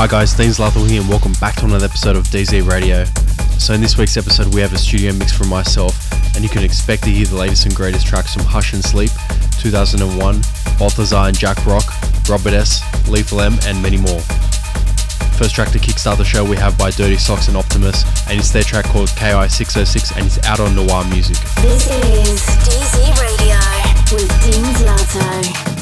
Hi guys, Dean Zlato here and welcome back to another episode of DZ Radio. So in this week's episode we have a studio mix from myself and you can expect to hear the latest and greatest tracks from Hush and Sleep, 2001, Balthazar and Jack Rock, Robert S, Lethal M and many more. First track to kickstart the show we have by Dirty Socks and Optimus and it's their track called KI606 and it's out on Noir Music. This is DZ Radio with Dean Zlato.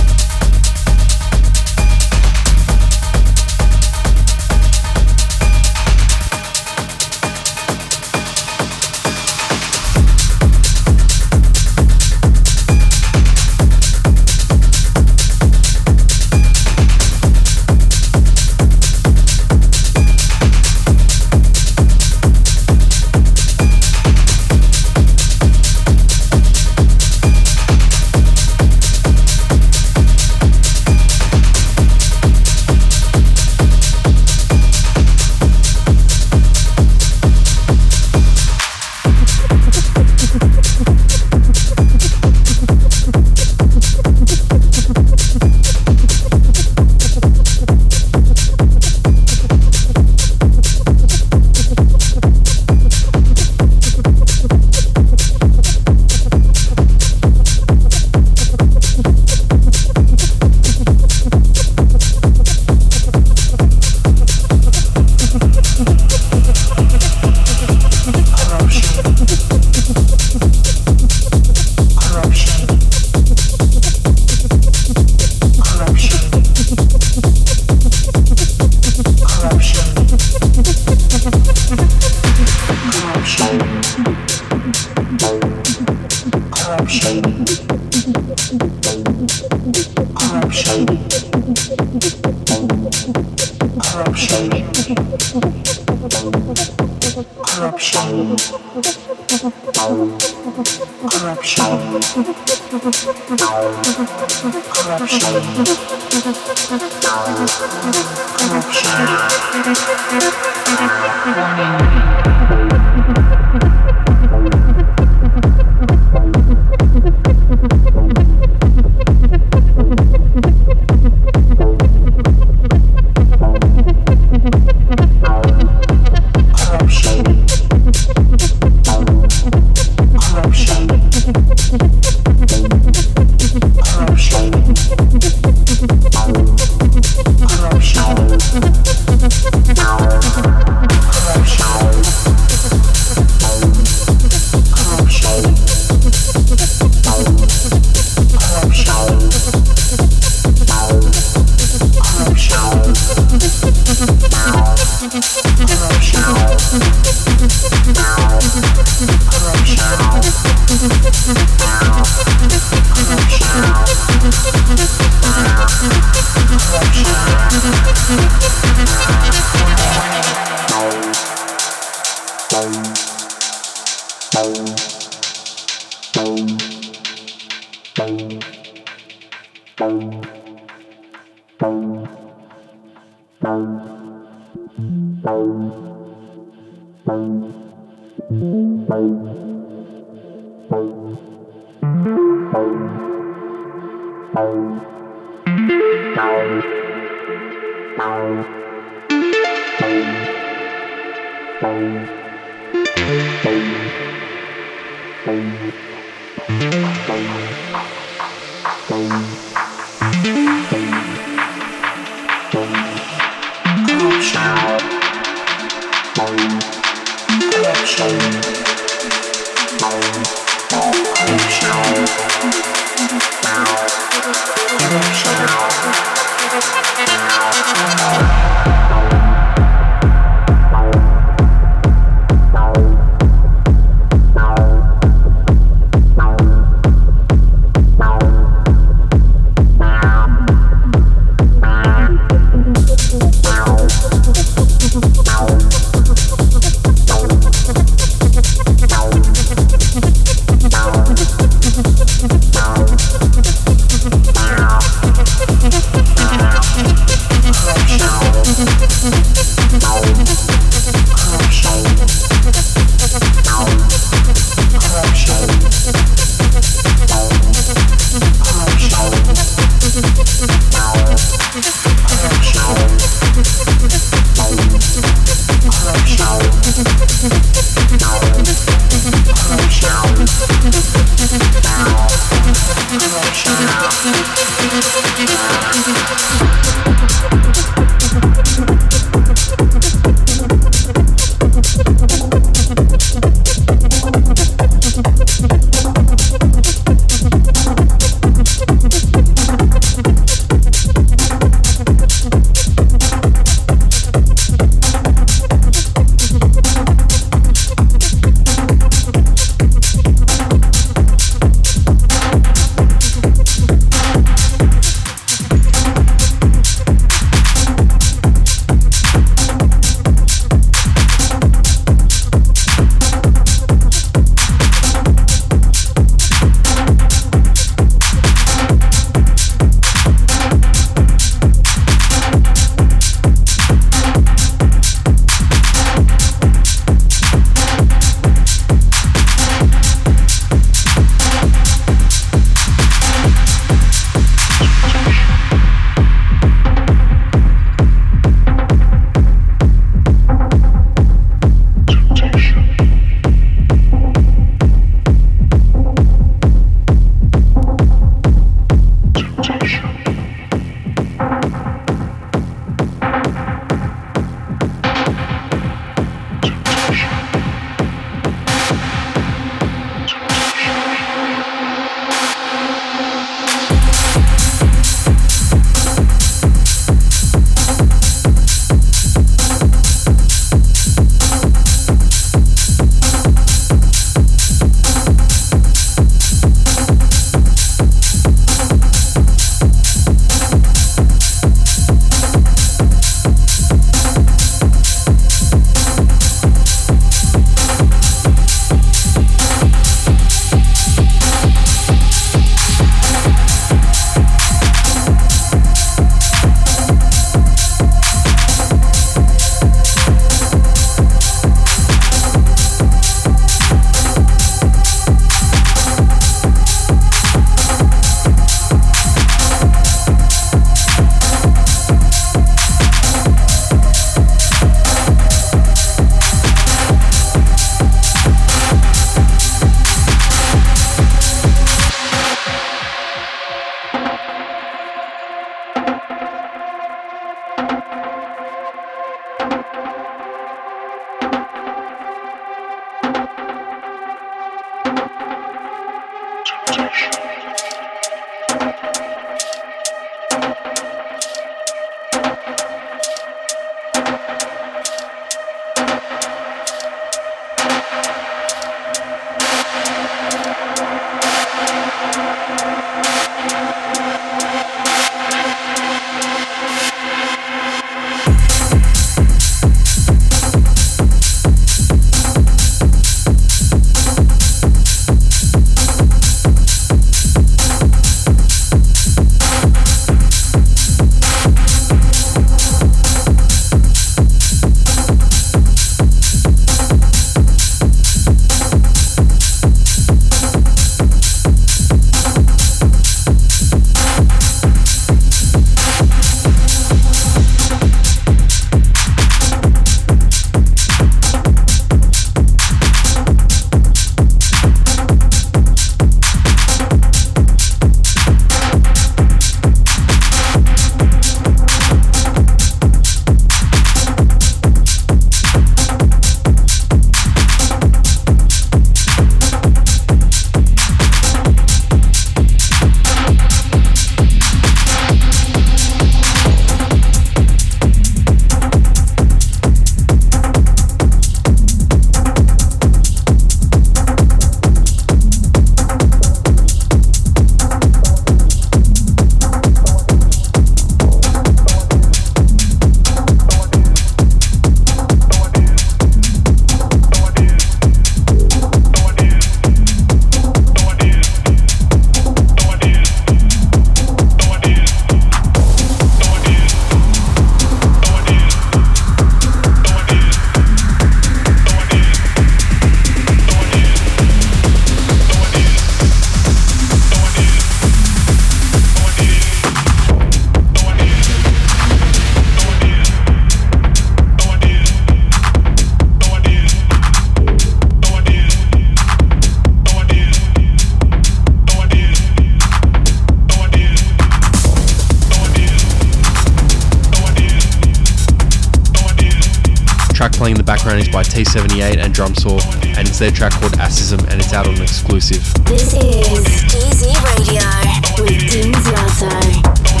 T78 and Drumsauw, and it's their track called Assism, and it's out on exclusive. This is DZ Radio with Dean.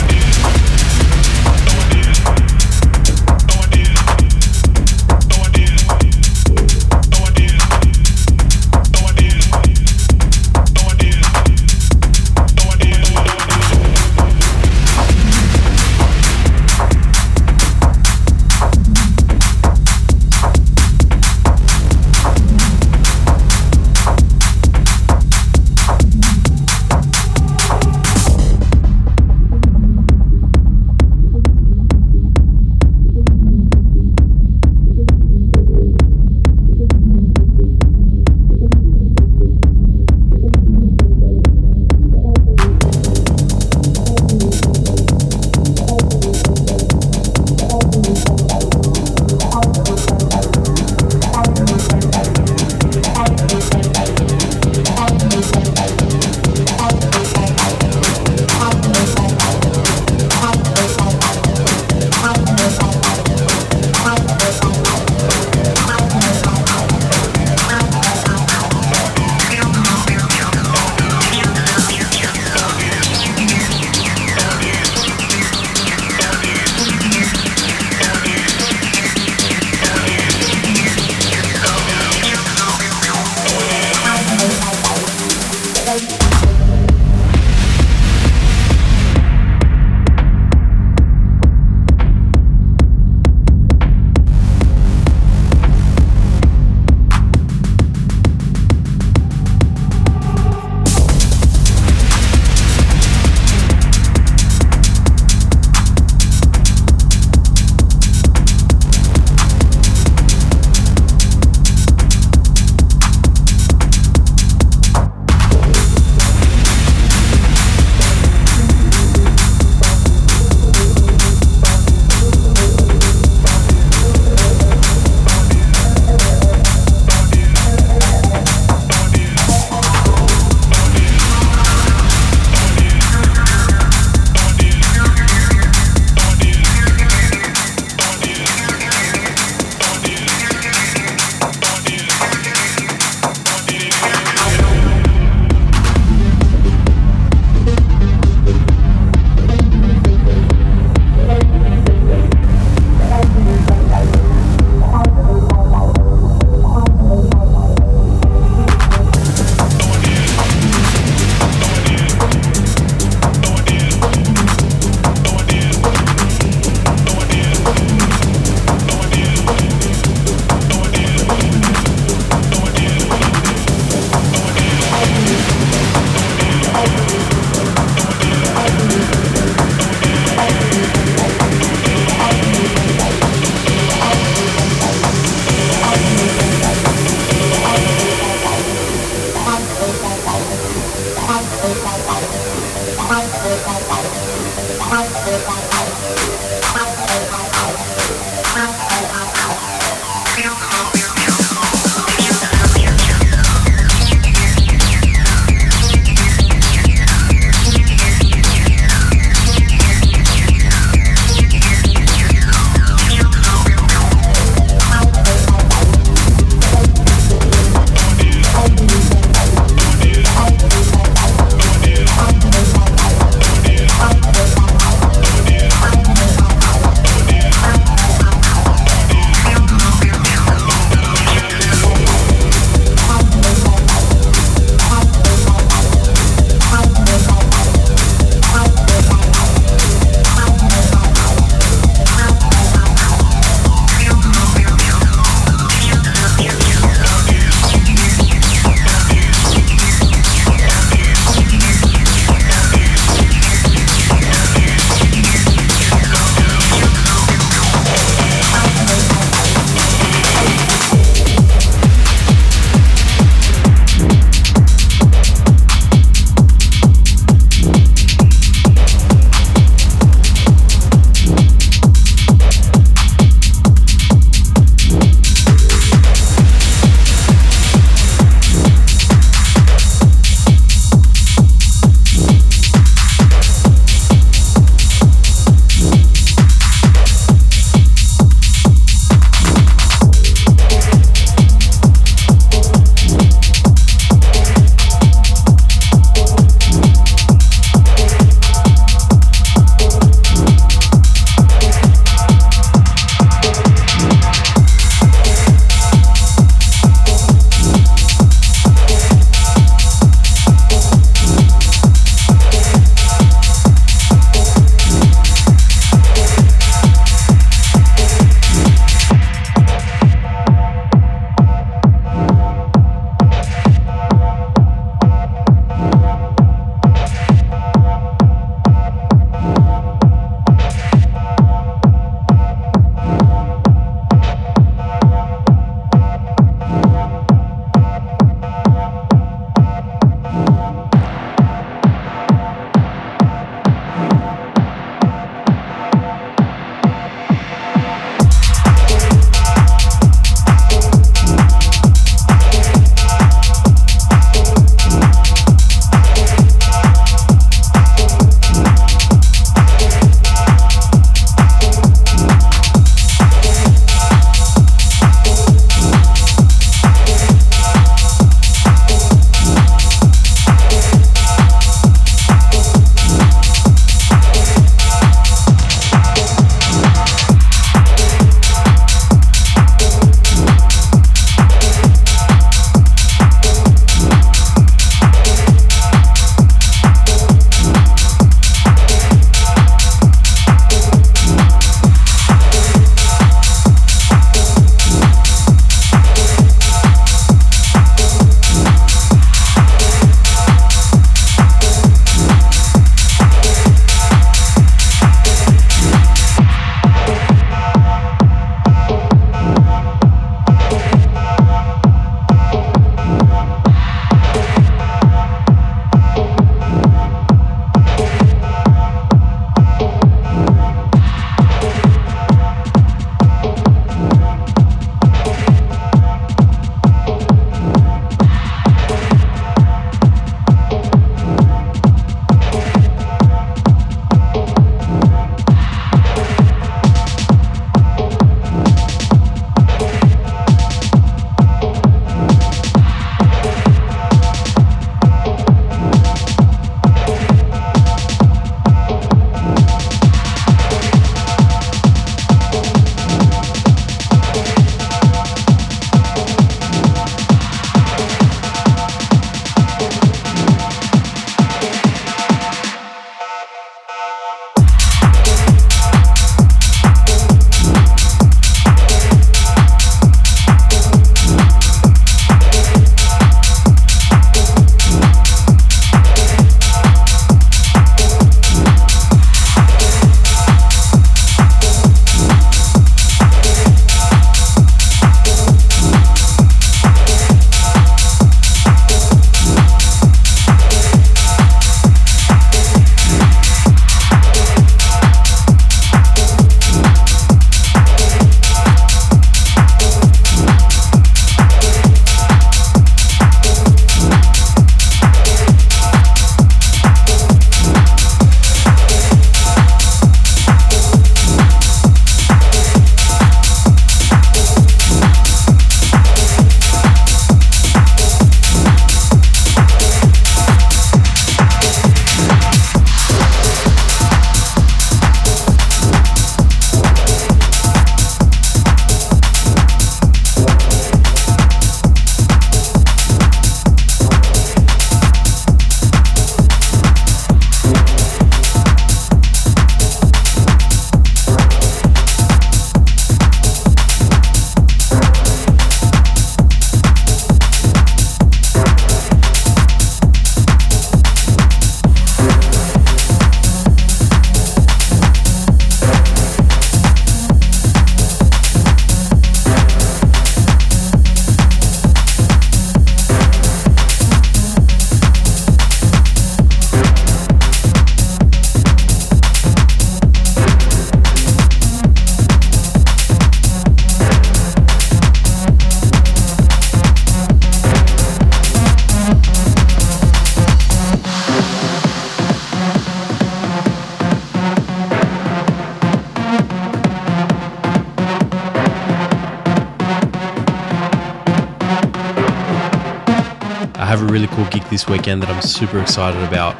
Cool gig this weekend that I'm super excited about.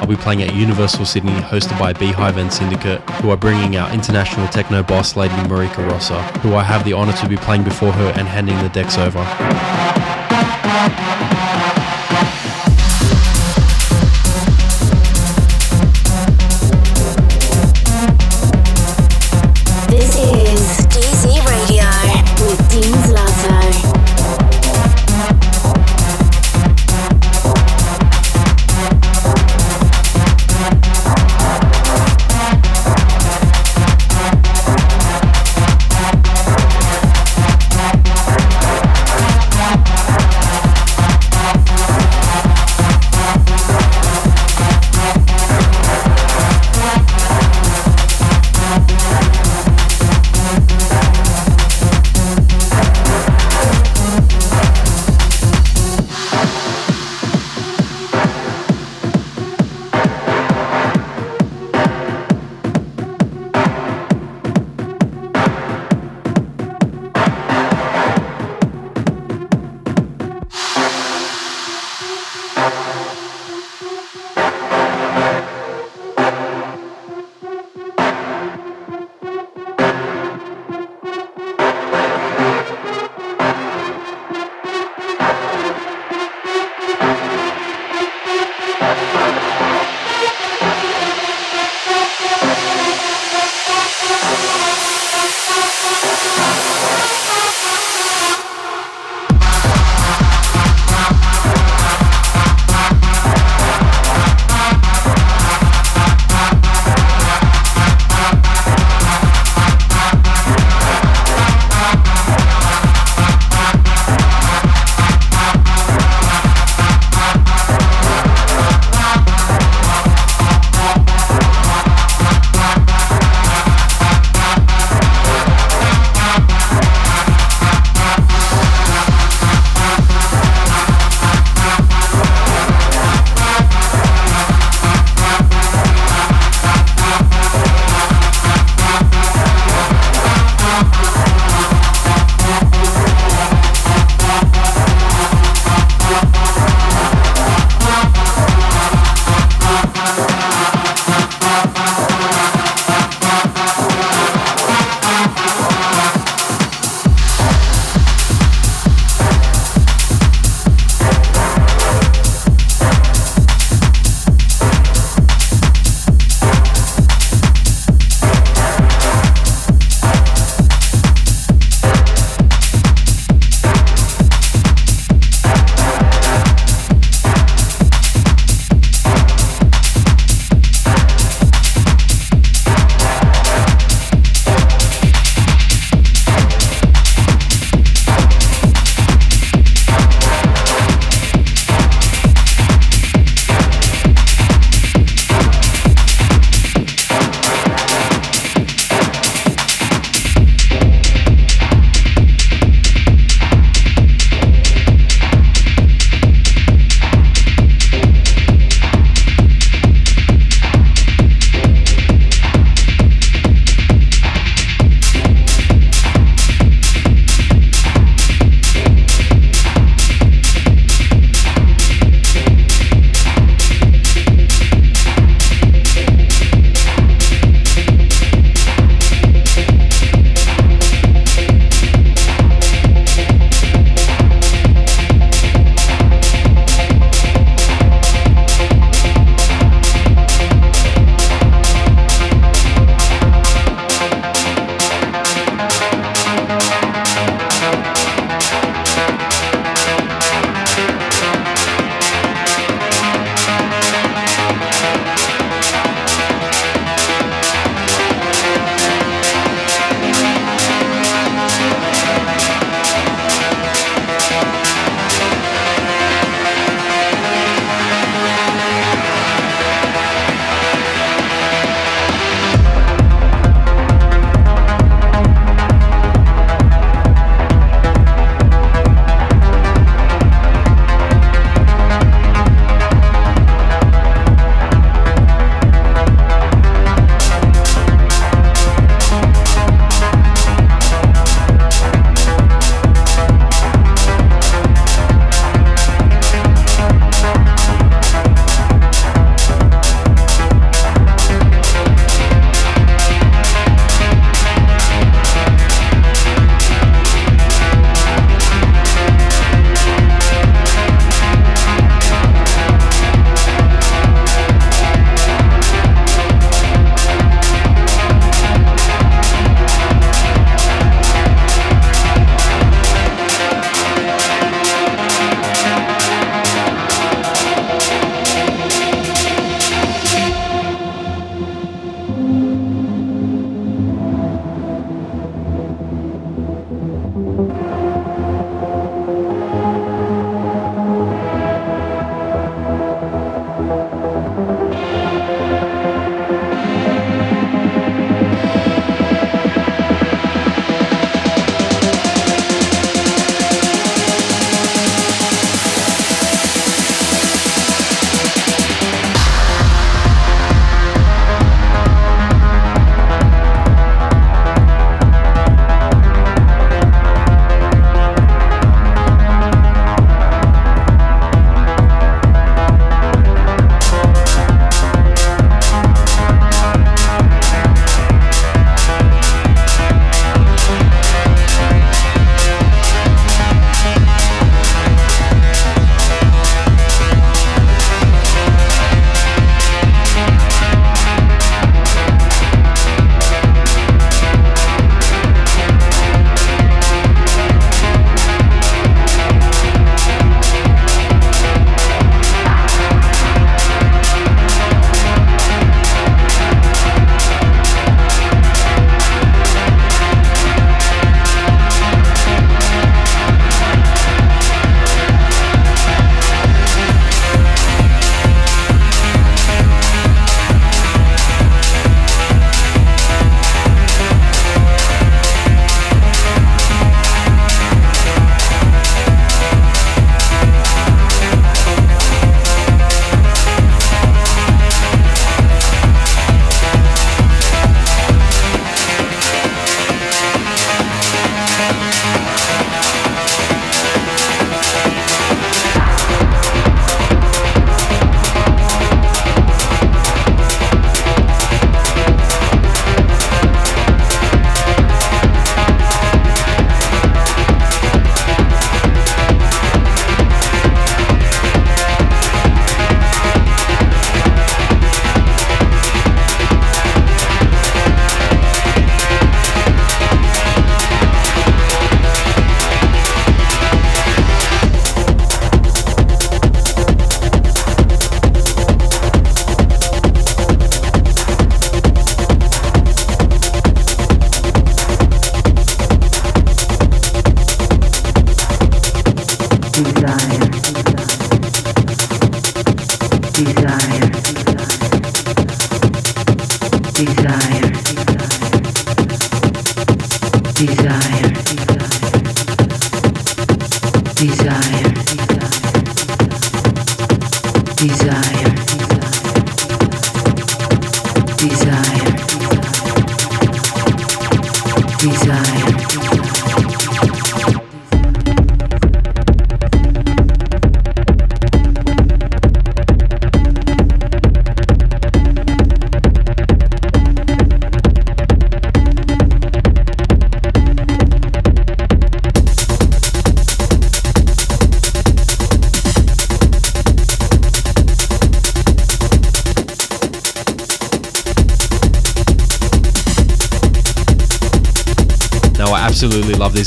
I'll be playing at Universal Sydney, hosted by Beehive and Syndicate, who are bringing our international techno boss lady Marika Rossa, who I have the honour to be playing before her and handing the decks over.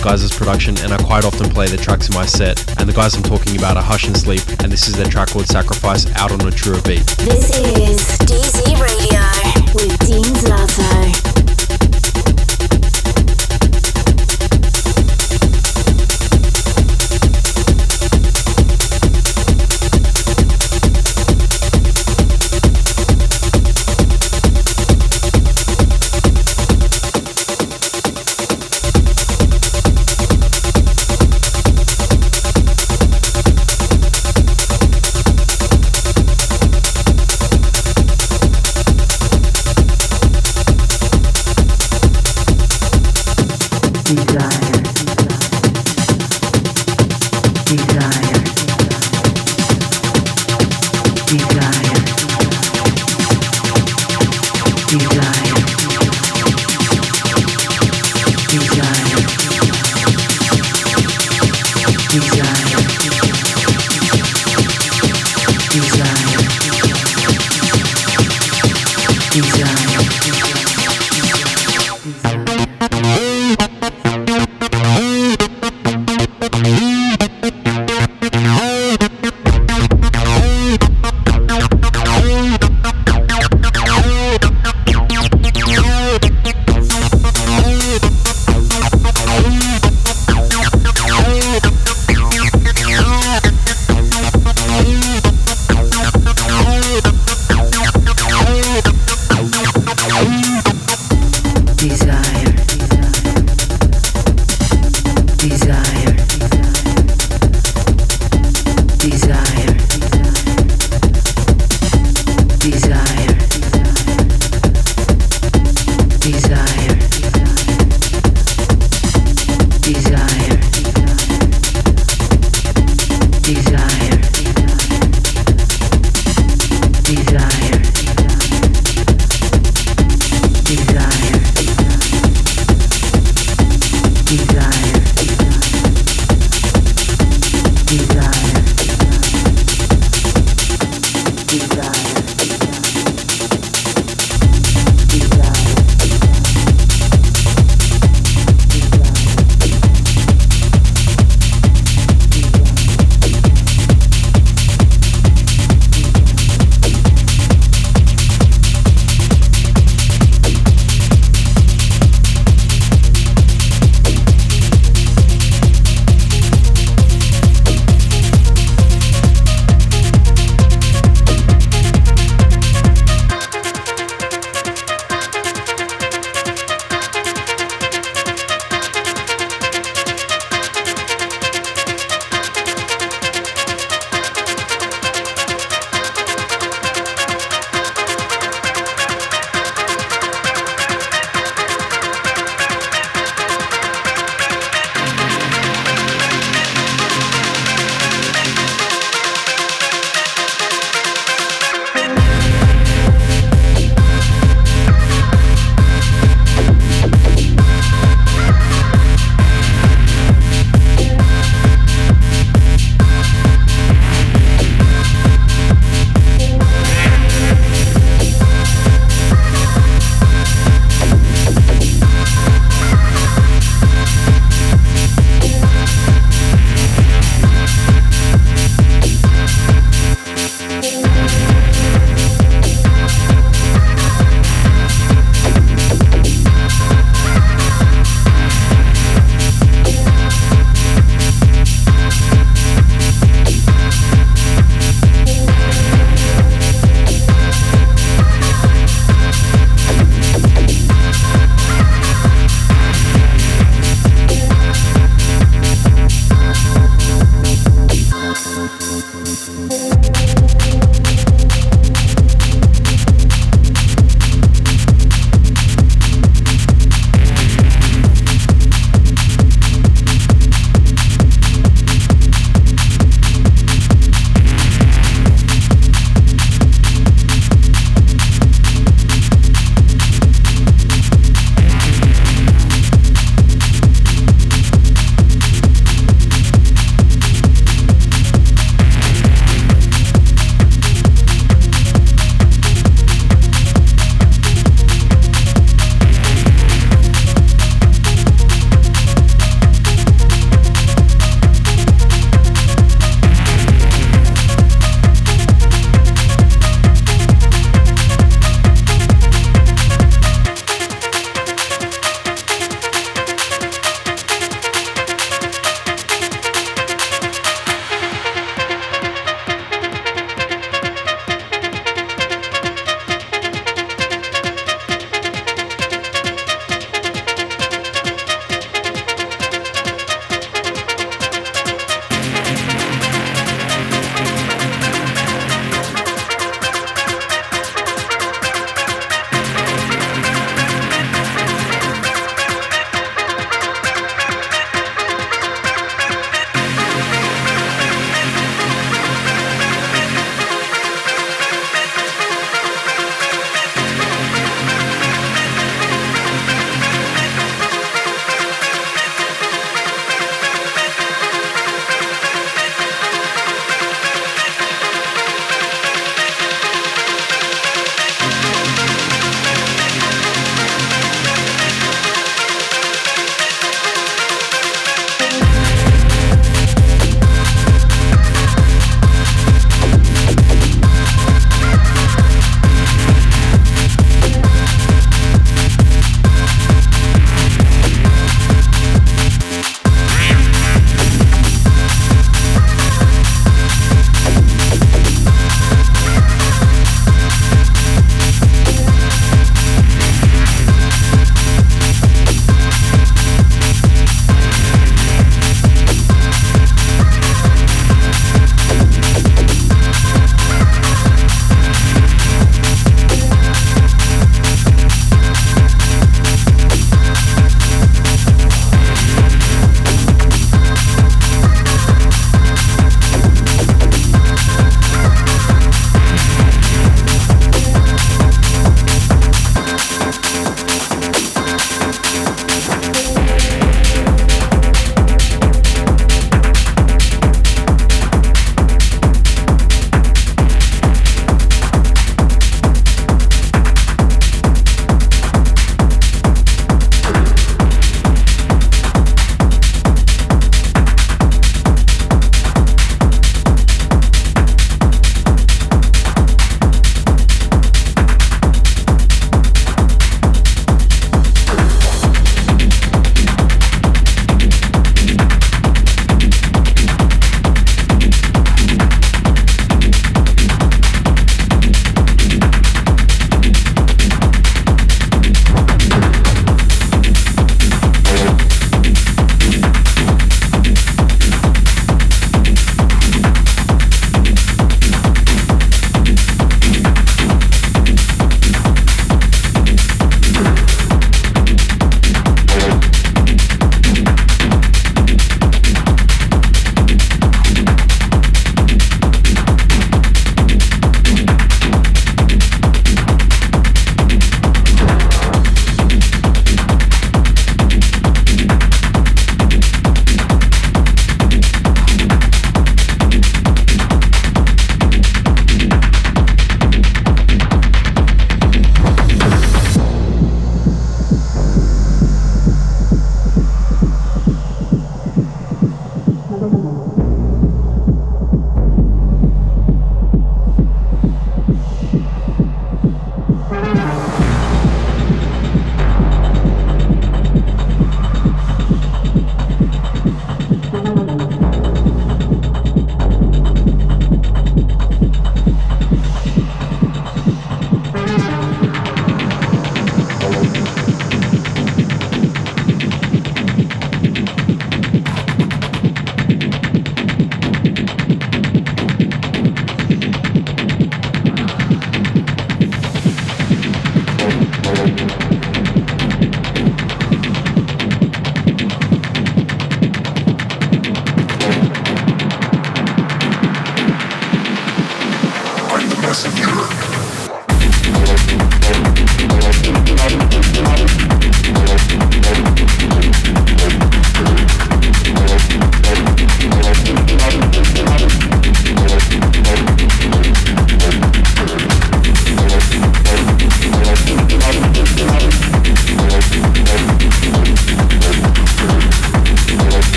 These guys' production and I quite often play their tracks in my set. And the guys I'm talking about are Hush and Sleep, and this is their track called Sacrifice out on a True beat. This is DZ Radio with Dean Zlato.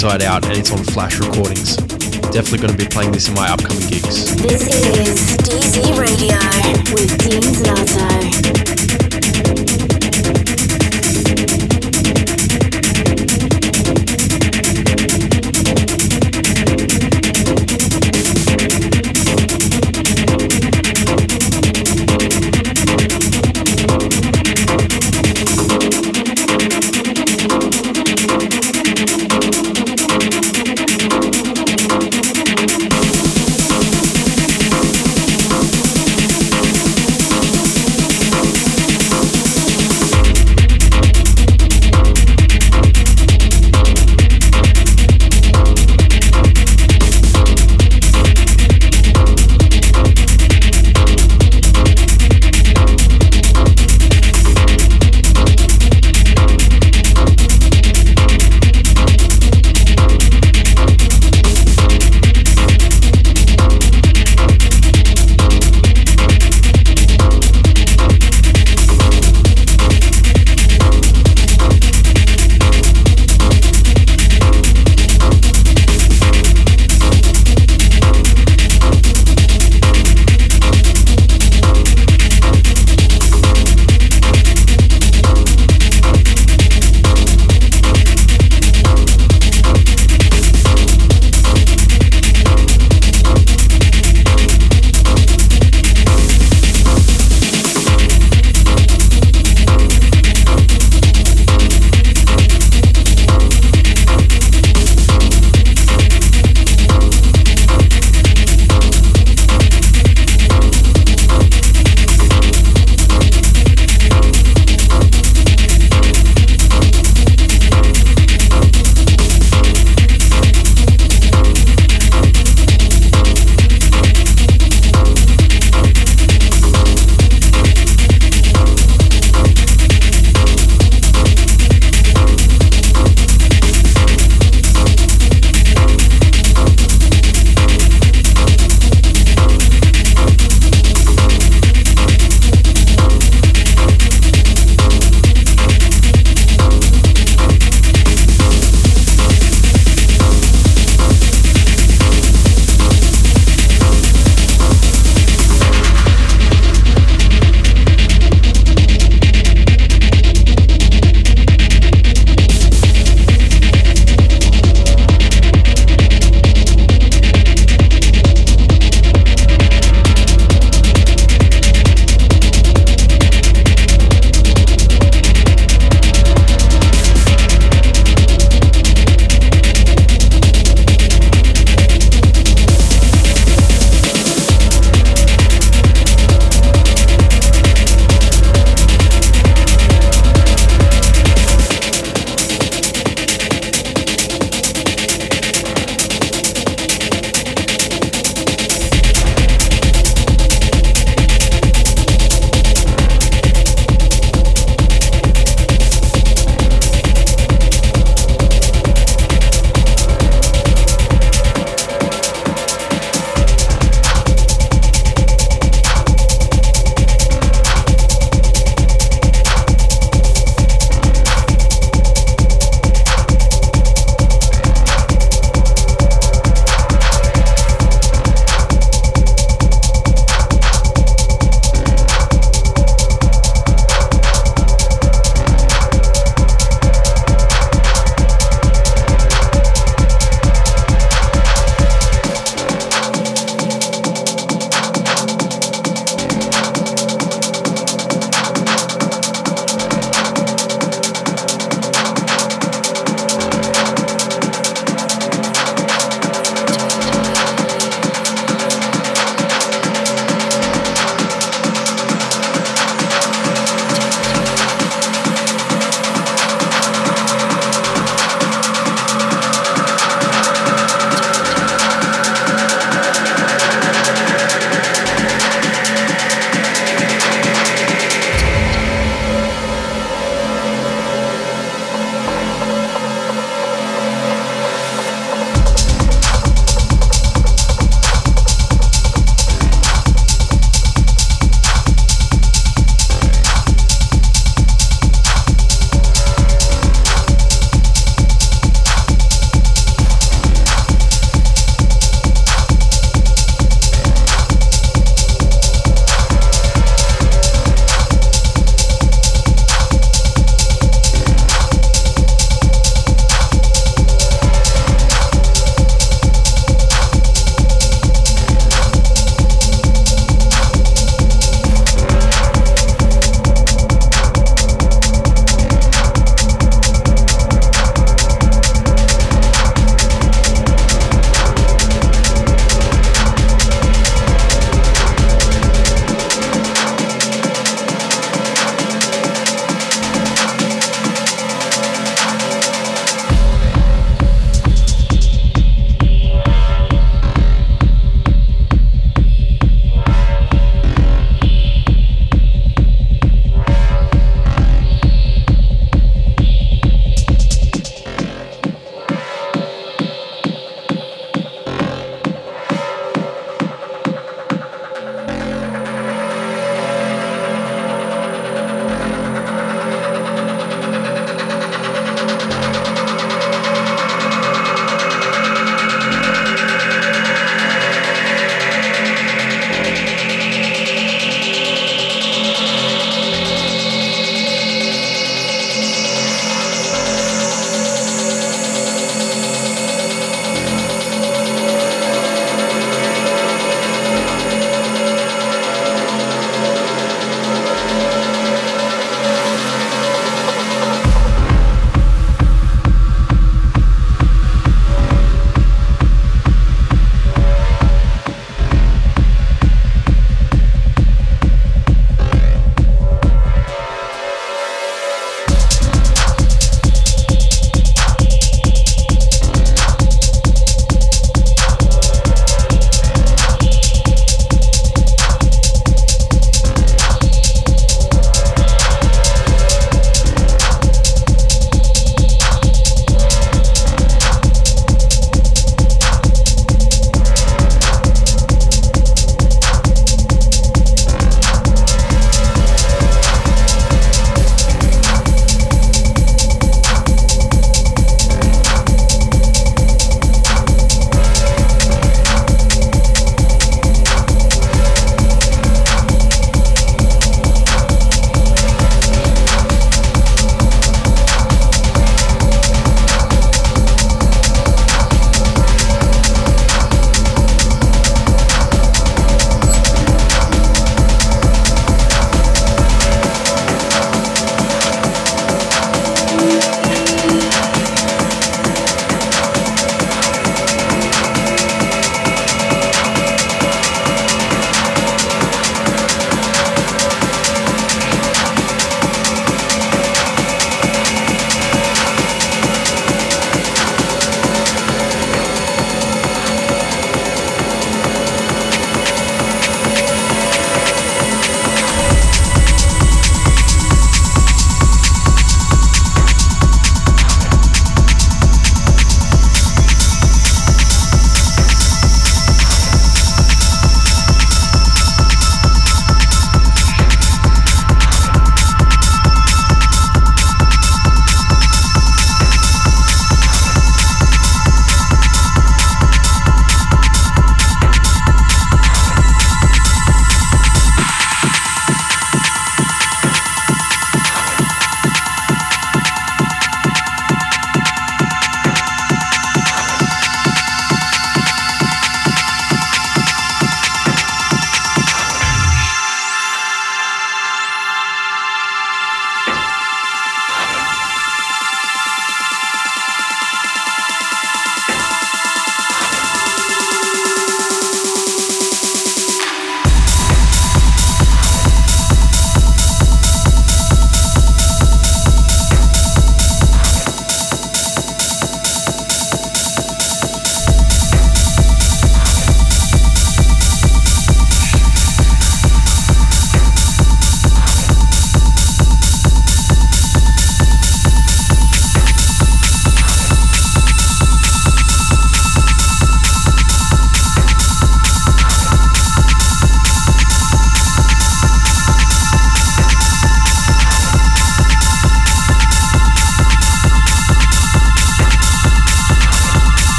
Inside Out and it's on Flash Recordings. Definitely going to be playing this in my upcoming gigs. This is DZ Radio with Dean Zlato.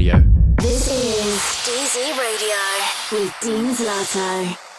Radio. This is DZ Radio with Dean Zlato.